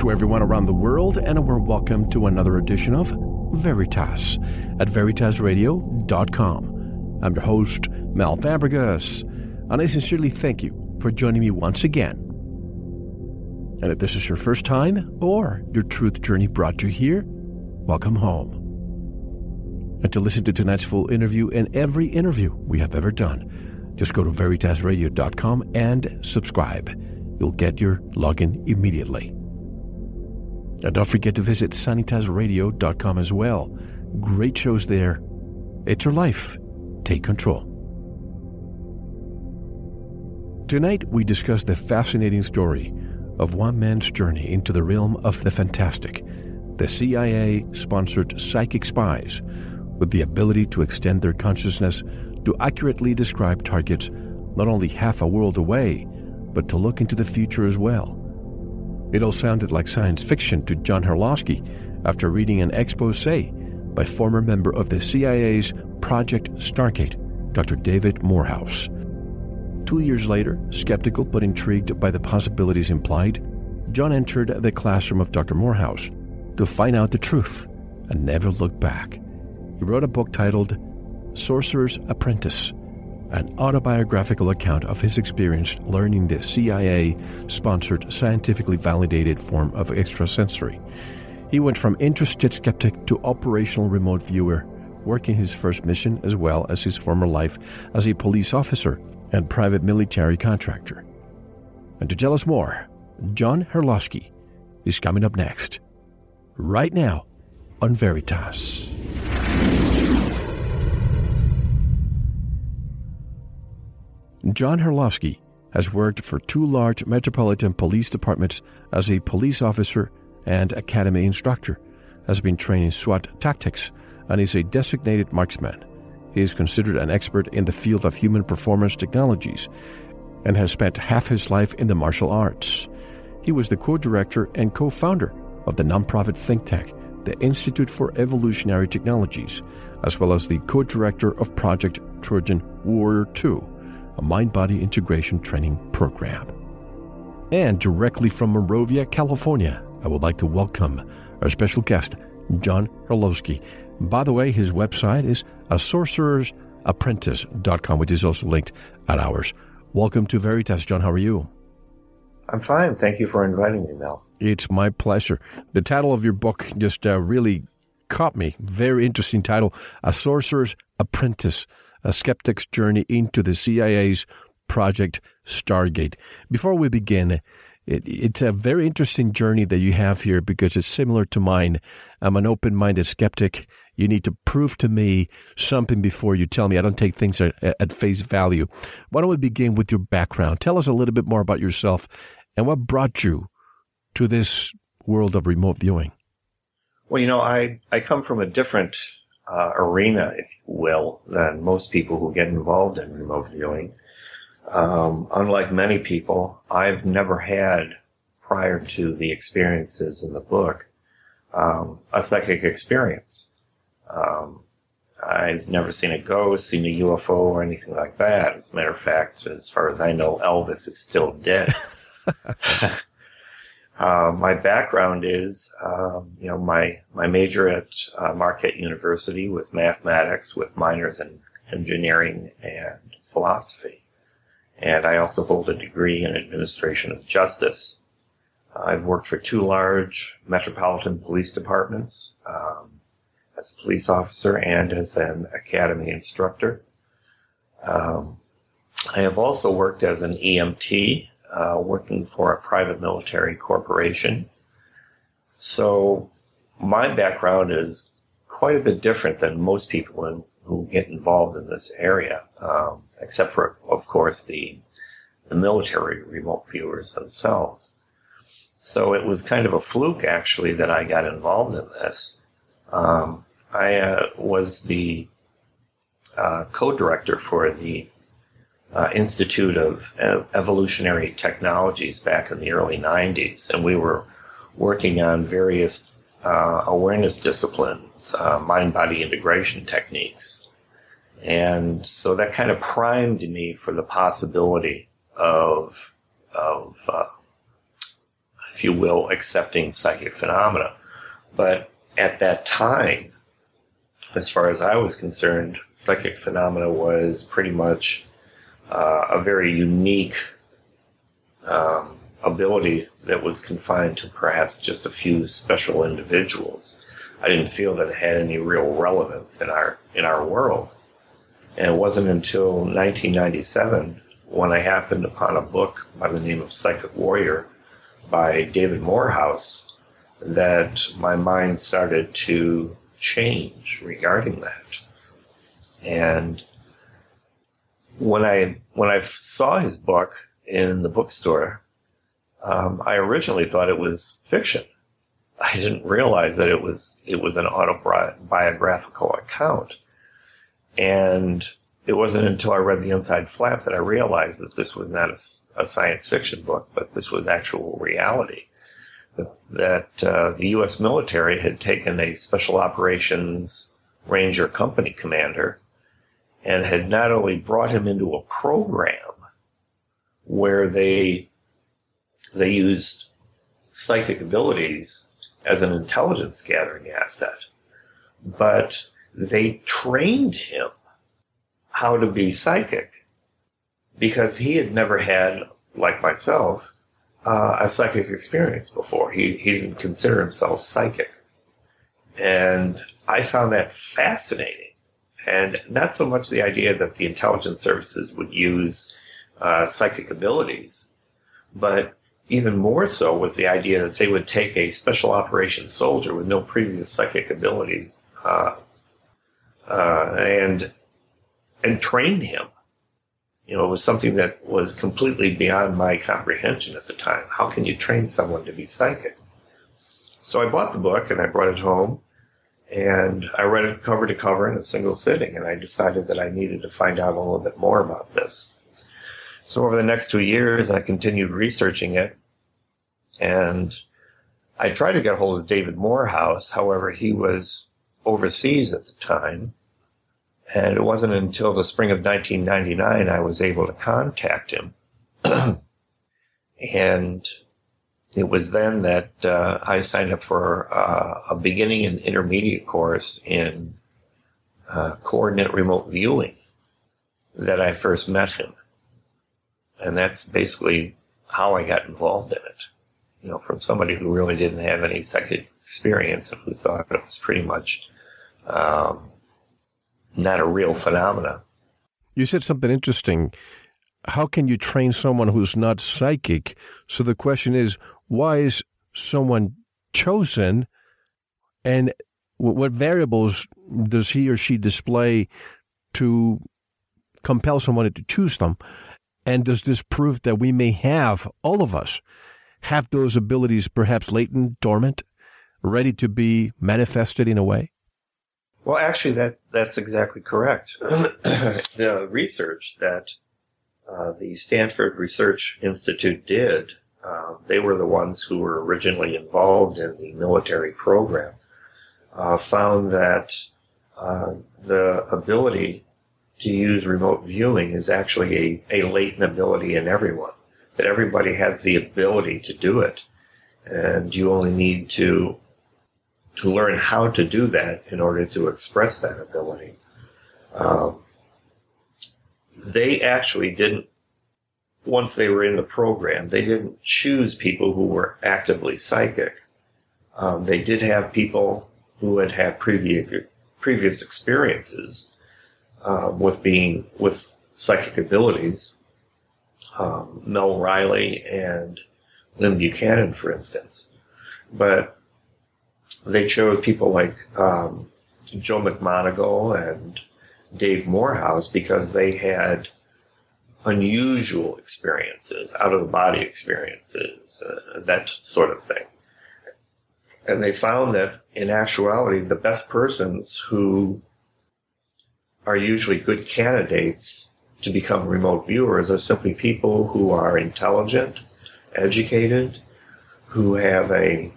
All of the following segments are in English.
To everyone around the world, and a warm welcome to another edition of Veritas at veritasradio.com. I'm your host, Mel Fabregas, and I sincerely thank you for joining me once again. And if this is your first time or your truth journey brought you here, welcome home. And to listen to tonight's full interview and every interview we have ever done, just go to veritasradio.com and subscribe. You'll get your login immediately. And don't forget to visit sanitasradio.com as well. Great shows there. It's your life. Take control. Tonight, we discuss the fascinating story of one man's journey into the realm of the fantastic, the CIA sponsored psychic spies with the ability to extend their consciousness to accurately describe targets not only half a world away, but to look into the future as well. It all sounded like science fiction to John Herlosky after reading an expose by former member of the CIA's Project Stargate, Dr. David Morehouse. Two years later, skeptical but intrigued by the possibilities implied, John entered the classroom of Dr. Morehouse to find out the truth and never look back. He wrote a book titled Sorcerer's Apprentice an autobiographical account of his experience learning the CIA sponsored, scientifically validated form of extrasensory. He went from interested skeptic to operational remote viewer, working his first mission as well as his former life as a police officer and private military contractor. And to tell us more, John Herlosky is coming up next, right now on Veritas. John Herlosky has worked for two large metropolitan police departments as a police officer and academy instructor, has been trained in SWAT tactics, and is a designated marksman. He is considered an expert in the field of human performance technologies and has spent half his life in the martial arts. He was the co director and co founder of the nonprofit think tank, the Institute for Evolutionary Technologies, as well as the co director of Project Trojan Warrior 2 a mind body integration training program. And directly from Monrovia, California, I would like to welcome our special guest, John Herlosky. By the way, his website is a sorcerer's sorcerer'sapprentice.com, which is also linked at ours. Welcome to Veritas, John. How are you? I'm fine. Thank you for inviting me, Mel. It's my pleasure. The title of your book just uh, really caught me. Very interesting title A Sorcerer's Apprentice a skeptic's journey into the CIA's Project Stargate. Before we begin, it, it's a very interesting journey that you have here because it's similar to mine. I'm an open minded skeptic. You need to prove to me something before you tell me. I don't take things at, at face value. Why don't we begin with your background? Tell us a little bit more about yourself and what brought you to this world of remote viewing. Well, you know, I, I come from a different uh, arena, if you will, than most people who get involved in remote viewing. Um, unlike many people, I've never had, prior to the experiences in the book, um, a psychic experience. Um, I've never seen a ghost, seen a UFO, or anything like that. As a matter of fact, as far as I know, Elvis is still dead. Uh, my background is, um, you know, my, my major at uh, Marquette University was mathematics with minors in engineering and philosophy. And I also hold a degree in administration of justice. I've worked for two large metropolitan police departments, um, as a police officer and as an academy instructor. Um, I have also worked as an EMT, uh, working for a private military corporation. So my background is quite a bit different than most people in, who get involved in this area, um, except for, of course, the the military remote viewers themselves. So it was kind of a fluke, actually, that I got involved in this. Um, I uh, was the uh, co-director for the uh, Institute of Evolutionary Technologies back in the early 90s, and we were working on various uh, awareness disciplines, uh, mind-body integration techniques. And so that kind of primed me for the possibility of, of uh, if you will, accepting psychic phenomena. But at that time, as far as I was concerned, psychic phenomena was pretty much uh, a very unique um, ability that was confined to perhaps just a few special individuals. I didn't feel that it had any real relevance in our in our world. And it wasn't until 1997 when I happened upon a book by the name of Psychic Warrior by David Morehouse that my mind started to change regarding that. And when I when I saw his book in the bookstore, um, I originally thought it was fiction. I didn't realize that it was it was an autobiographical account, and it wasn't until I read the inside flap that I realized that this was not a, a science fiction book, but this was actual reality. That, that uh, the U.S. military had taken a special operations ranger company commander and had not only brought him into a program where they they used psychic abilities as an intelligence gathering asset, but they trained him how to be psychic because he had never had, like myself, uh, a psychic experience before. He, he didn't consider himself psychic. And I found that fascinating. And not so much the idea that the intelligence services would use uh, psychic abilities, but even more so was the idea that they would take a special operations soldier with no previous psychic ability uh, uh, and and train him. You know, it was something that was completely beyond my comprehension at the time. How can you train someone to be psychic? So I bought the book and I brought it home and I read it cover to cover in a single sitting and I decided that I needed to find out a little bit more about this. So over the next two years, I continued researching it and I tried to get hold of David Morehouse. However, he was overseas at the time and it wasn't until the spring of 1999 I was able to contact him. and it was then that uh, I signed up for uh, a beginning and intermediate course in uh, coordinate remote viewing that I first met him. And that's basically how I got involved in it. You know, from somebody who really didn't have any psychic experience and who thought it was pretty much um, not a real phenomena. You said something interesting. How can you train someone who's not psychic? So the question is, why is someone chosen and what variables does he or she display to compel someone to choose them? And does this prove that we may have, all of us, have those abilities perhaps latent, dormant, ready to be manifested in a way? Well, actually, that that's exactly correct. the research that uh, the Stanford Research Institute did, uh, they were the ones who were originally involved in the military program, uh, found that uh, the ability to use remote viewing is actually a, a latent ability in everyone. That everybody has the ability to do it, and you only need to to learn how to do that in order to express that ability. Um, they actually didn't, once they were in the program, they didn't choose people who were actively psychic. Um, they did have people who had had previous previous experiences uh, with being with psychic abilities, um, Mel Riley and Lyn Buchanan, for instance. But they chose people like um, Joe McMoneagle and Dave Morehouse because they had unusual experiences, out of the body experiences, uh, that sort of thing. And they found that in actuality, the best persons who are usually good candidates to become remote viewers are simply people who are intelligent, educated, who have a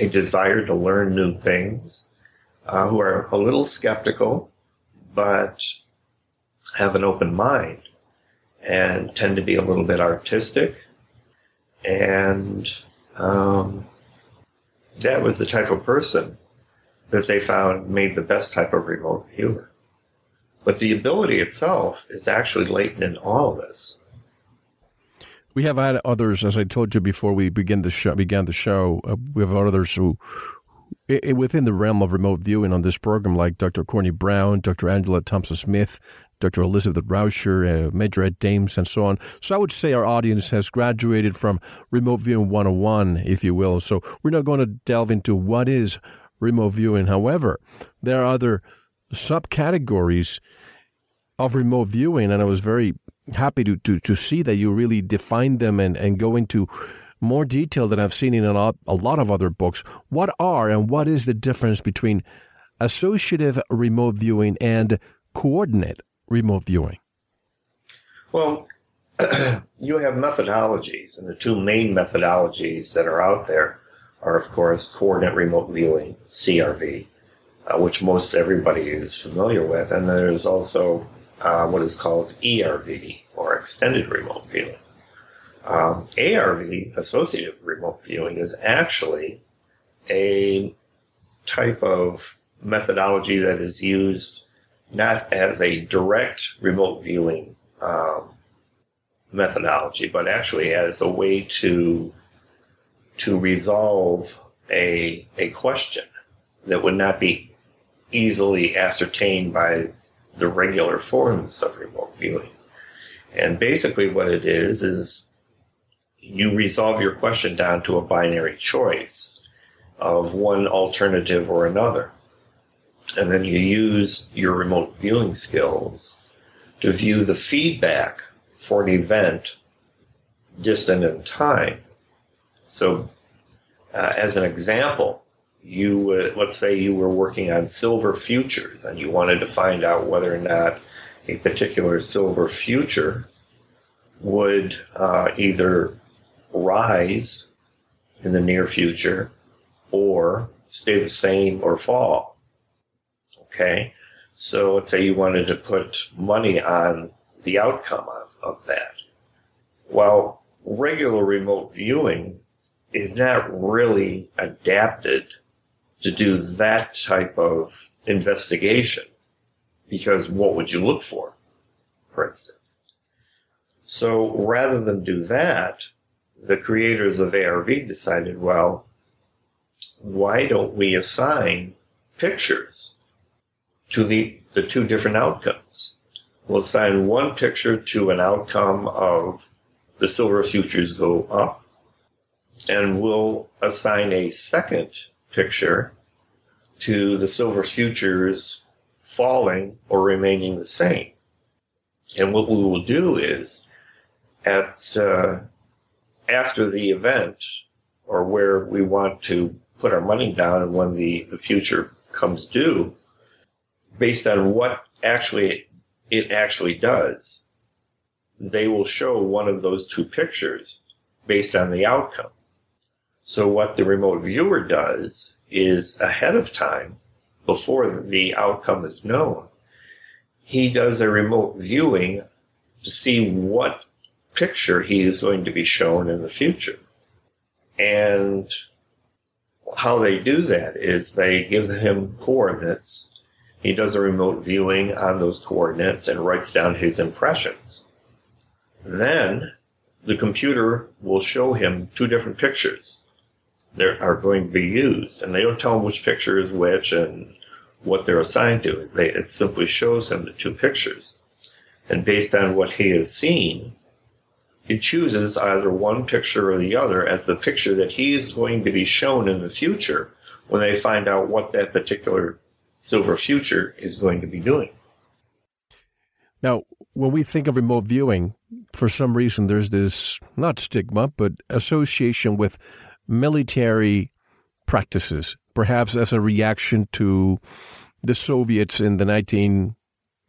a desire to learn new things, uh, who are a little skeptical, but have an open mind and tend to be a little bit artistic. And um, that was the type of person that they found made the best type of remote viewer. But the ability itself is actually latent in all of this. We have had others, as I told you before we begin the show, began the show. Uh, we have others who, within the realm of remote viewing on this program, like Dr. Courtney Brown, Dr. Angela Thompson Smith, Dr. Elizabeth Rauscher, uh, Major Ed Dames, and so on. So I would say our audience has graduated from remote viewing 101, if you will. So we're not going to delve into what is remote viewing. However, there are other subcategories of remote viewing, and I was very happy to, to, to see that you really defined them and, and go into more detail than I've seen in a lot, a lot of other books. What are and what is the difference between associative remote viewing and coordinate remote viewing? Well, you have methodologies, and the two main methodologies that are out there are, of course, coordinate remote viewing, CRV, uh, which most everybody is familiar with, and there's also uh, what is called ERV, or extended remote viewing. Um, ARV, associative remote viewing, is actually a type of methodology that is used not as a direct remote viewing um, methodology, but actually as a way to to resolve a a question that would not be easily ascertained by the regular forms of remote viewing. And basically, what it is is you resolve your question down to a binary choice of one alternative or another and then you use your remote viewing skills to view the feedback for an event distant in time. So, uh, as an example, you let's say you were working on silver futures and you wanted to find out whether or not a particular silver future would uh, either rise in the near future or stay the same or fall. Okay. So let's say you wanted to put money on the outcome of, of that. Well, regular remote viewing is not really adapted to do that type of investigation because what would you look for, for instance? So rather than do that, the creators of ARV decided, well, why don't we assign pictures to the, the two different outcomes. We'll assign one picture to an outcome of the silver futures go up, and we'll assign a second picture to the silver futures falling or remaining the same. And what we will do is, at uh, after the event, or where we want to put our money down, and when the, the future comes due, based on what actually it actually does, they will show one of those two pictures based on the outcome. So what the remote viewer does is ahead of time, before the outcome is known, he does a remote viewing to see what picture he is going to be shown in the future. And how they do that is they give him coordinates he does a remote viewing on those coordinates and writes down his impressions. Then the computer will show him two different pictures. there are going to be used, and they don't tell him which picture is which and what they're assigned to. They, it simply shows him the two pictures, and based on what he has seen, he chooses either one picture or the other as the picture that he is going to be shown in the future when they find out what that particular silver future is going to be doing. Now, when we think of remote viewing, for some reason there's this not stigma, but association with military practices, perhaps as a reaction to the Soviets in the 1950s,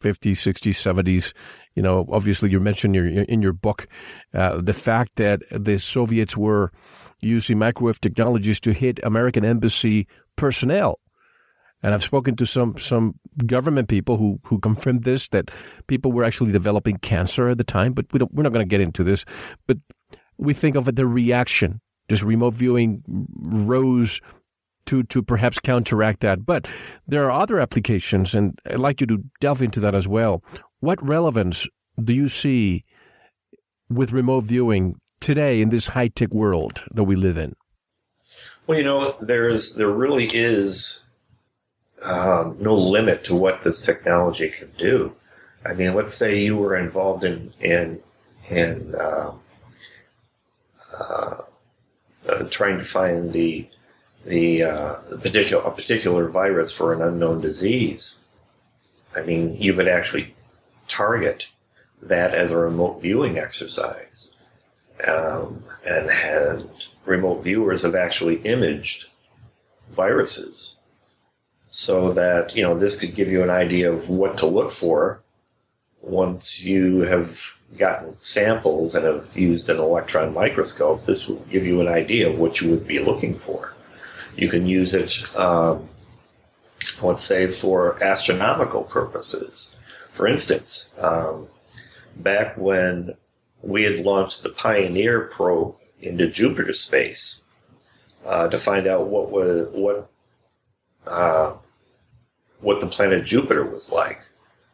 60s, 70s. You know, obviously, you mentioned in your, book uh, the fact that the Soviets were using microwave technologies to hit American embassy personnel. And I've spoken to some some government people who who confirmed this that people were actually developing cancer at the time. But we don't, we're not going to get into this. But we think of it the reaction just remote viewing rose to to perhaps counteract that. But there are other applications, and I'd like you to delve into that as well. What relevance do you see with remote viewing today in this high tech world that we live in? Well, you know, there's there really is um, no limit to what this technology can do. I mean, let's say you were involved in in in uh, uh, uh, trying to find the the, uh, particular a particular virus for an unknown disease. I mean, you could actually target that as a remote viewing exercise, um, and had remote viewers have actually imaged viruses, so that you know this could give you an idea of what to look for once you have gotten samples and have used an electron microscope, this will give you an idea of what you would be looking for. You can use it, um, let's say, for astronomical purposes. For instance, um, back when we had launched the Pioneer probe into Jupiter space uh, to find out what was what uh, what the planet Jupiter was like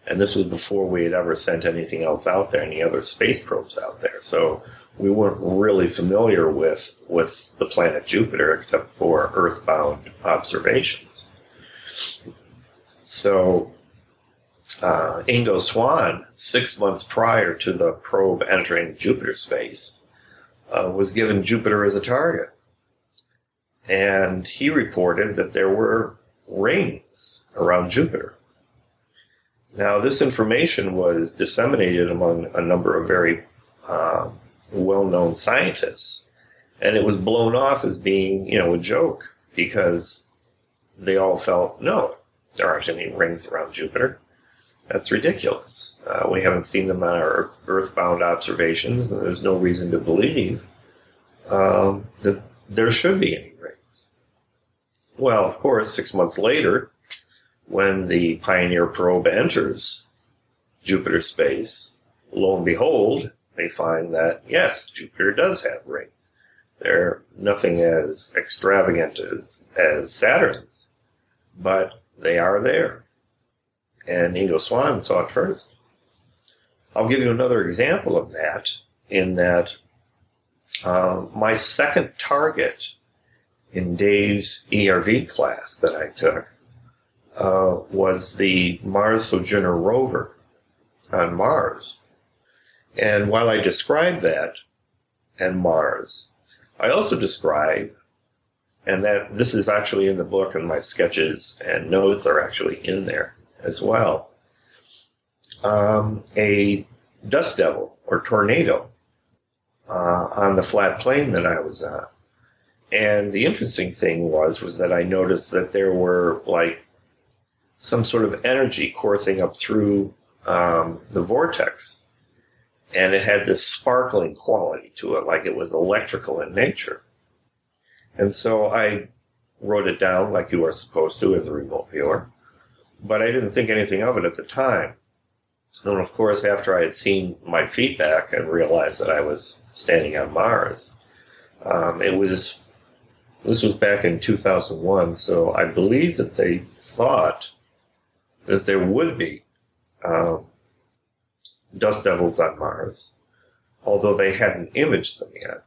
and this was before we had ever sent anything else out there, any other space probes out there. So we weren't really familiar with with the planet Jupiter except for Earthbound observations. So uh, Ingo Swann, six months prior to the probe entering Jupiter space, uh, was given Jupiter as a target. And he reported that there were rings around Jupiter. Now, this information was disseminated among a number of very uh, well known scientists, and it was blown off as being, you know, a joke because they all felt, no, there aren't any rings around Jupiter. That's ridiculous. Uh, we haven't seen them on our earthbound observations, and there's no reason to believe um, that there should be any rings. Well, of course, six months later, when the Pioneer probe enters Jupiter space, lo and behold, they find that yes, Jupiter does have rings. They're nothing as extravagant as, as Saturn's, but they are there. And Ingo Swann saw it first. I'll give you another example of that in that uh, my second target in Dave's ERV class that I took uh, was the Mars Sojourner rover on Mars. And while I describe that and Mars, I also describe, and that this is actually in the book, and my sketches and notes are actually in there as well, um, a dust devil or tornado uh, on the flat plane that I was on. And the interesting thing was was that I noticed that there were like some sort of energy coursing up through um, the vortex. And it had this sparkling quality to it, like it was electrical in nature. And so I wrote it down like you are supposed to as a remote viewer, but I didn't think anything of it at the time. And of course, after I had seen my feedback and realized that I was standing on Mars, um, it was this was back in 2001. So I believe that they thought that there would be um, dust devils on Mars, although they hadn't imaged them yet.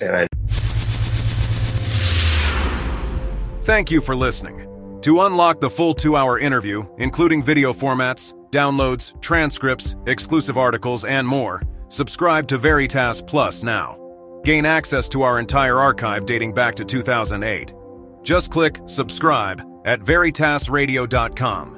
And I Thank you for listening. To unlock the full two hour interview, including video formats, downloads, transcripts, exclusive articles, and more, subscribe to Veritas Plus now. Gain access to our entire archive dating back to 2008. Just click subscribe at veritasradio.com.